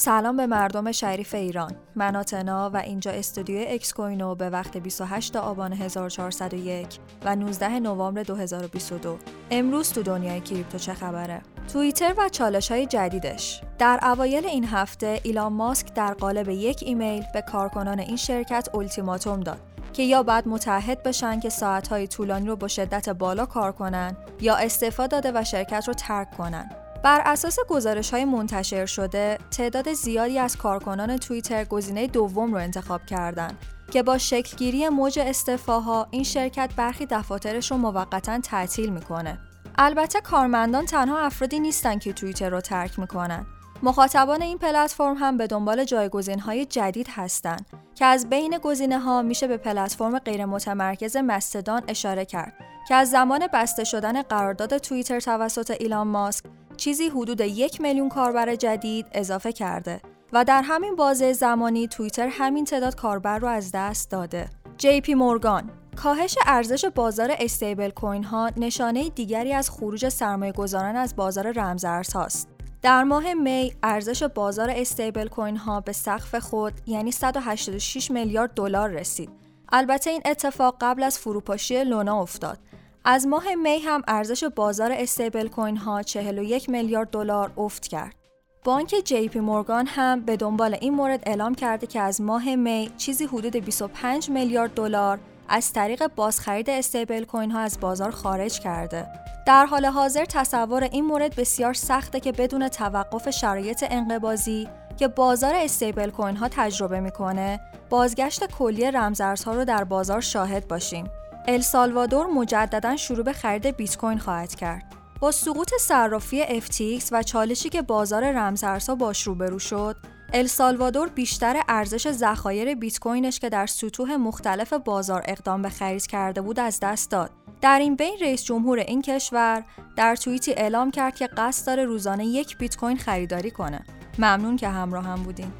سلام به مردم شریف ایران. من آتنا و اینجا استودیو اکسکوینو به وقت 28 آبان 1401 و 19 نوامبر 2022 امروز تو دنیای کریپتو چه خبره؟ توییتر و چالش های جدیدش. در اوایل این هفته ایلان ماسک در قالب یک ایمیل به کارکنان این شرکت التیماتوم داد که یا باید متعهد بشن که ساعتهای طولانی رو با شدت بالا کار کنن یا استعفا داده و شرکت رو ترک کنن. بر اساس گزارش های منتشر شده، تعداد زیادی از کارکنان توییتر گزینه دوم رو انتخاب کردند که با شکلگیری موج استعفاها این شرکت برخی دفاترش رو موقتا تعطیل می‌کنه. البته کارمندان تنها افرادی نیستن که توییتر رو ترک می‌کنن. مخاطبان این پلتفرم هم به دنبال جایگزین های جدید هستند که از بین گزینه ها میشه به پلتفرم غیر متمرکز مستدان اشاره کرد که از زمان بسته شدن قرارداد توییتر توسط ایلان ماسک چیزی حدود یک میلیون کاربر جدید اضافه کرده و در همین بازه زمانی توییتر همین تعداد کاربر رو از دست داده. جی پی مورگان کاهش ارزش بازار استیبل کوین ها نشانه دیگری از خروج سرمایه گذاران از بازار رمزارز هاست. در ماه می ارزش بازار استیبل کوین ها به سقف خود یعنی 186 میلیارد دلار رسید. البته این اتفاق قبل از فروپاشی لونا افتاد از ماه می هم ارزش بازار استیبل کوین ها 41 میلیارد دلار افت کرد. بانک جی پی مورگان هم به دنبال این مورد اعلام کرده که از ماه می چیزی حدود 25 میلیارد دلار از طریق بازخرید استیبل کوین ها از بازار خارج کرده. در حال حاضر تصور این مورد بسیار سخته که بدون توقف شرایط انقبازی که بازار استیبل کوین ها تجربه می‌کنه، بازگشت کلی رمزارزها رو در بازار شاهد باشیم. السالوادور مجددا شروع به خرید بیت کوین خواهد کرد. با سقوط صرافی FTX و چالشی که بازار رمزارزها باش روبرو شد، السالوادور بیشتر ارزش ذخایر بیت کوینش که در سطوح مختلف بازار اقدام به خرید کرده بود از دست داد. در این بین رئیس جمهور این کشور در توییتی اعلام کرد که قصد داره روزانه یک بیت کوین خریداری کنه. ممنون که همراه هم بودین.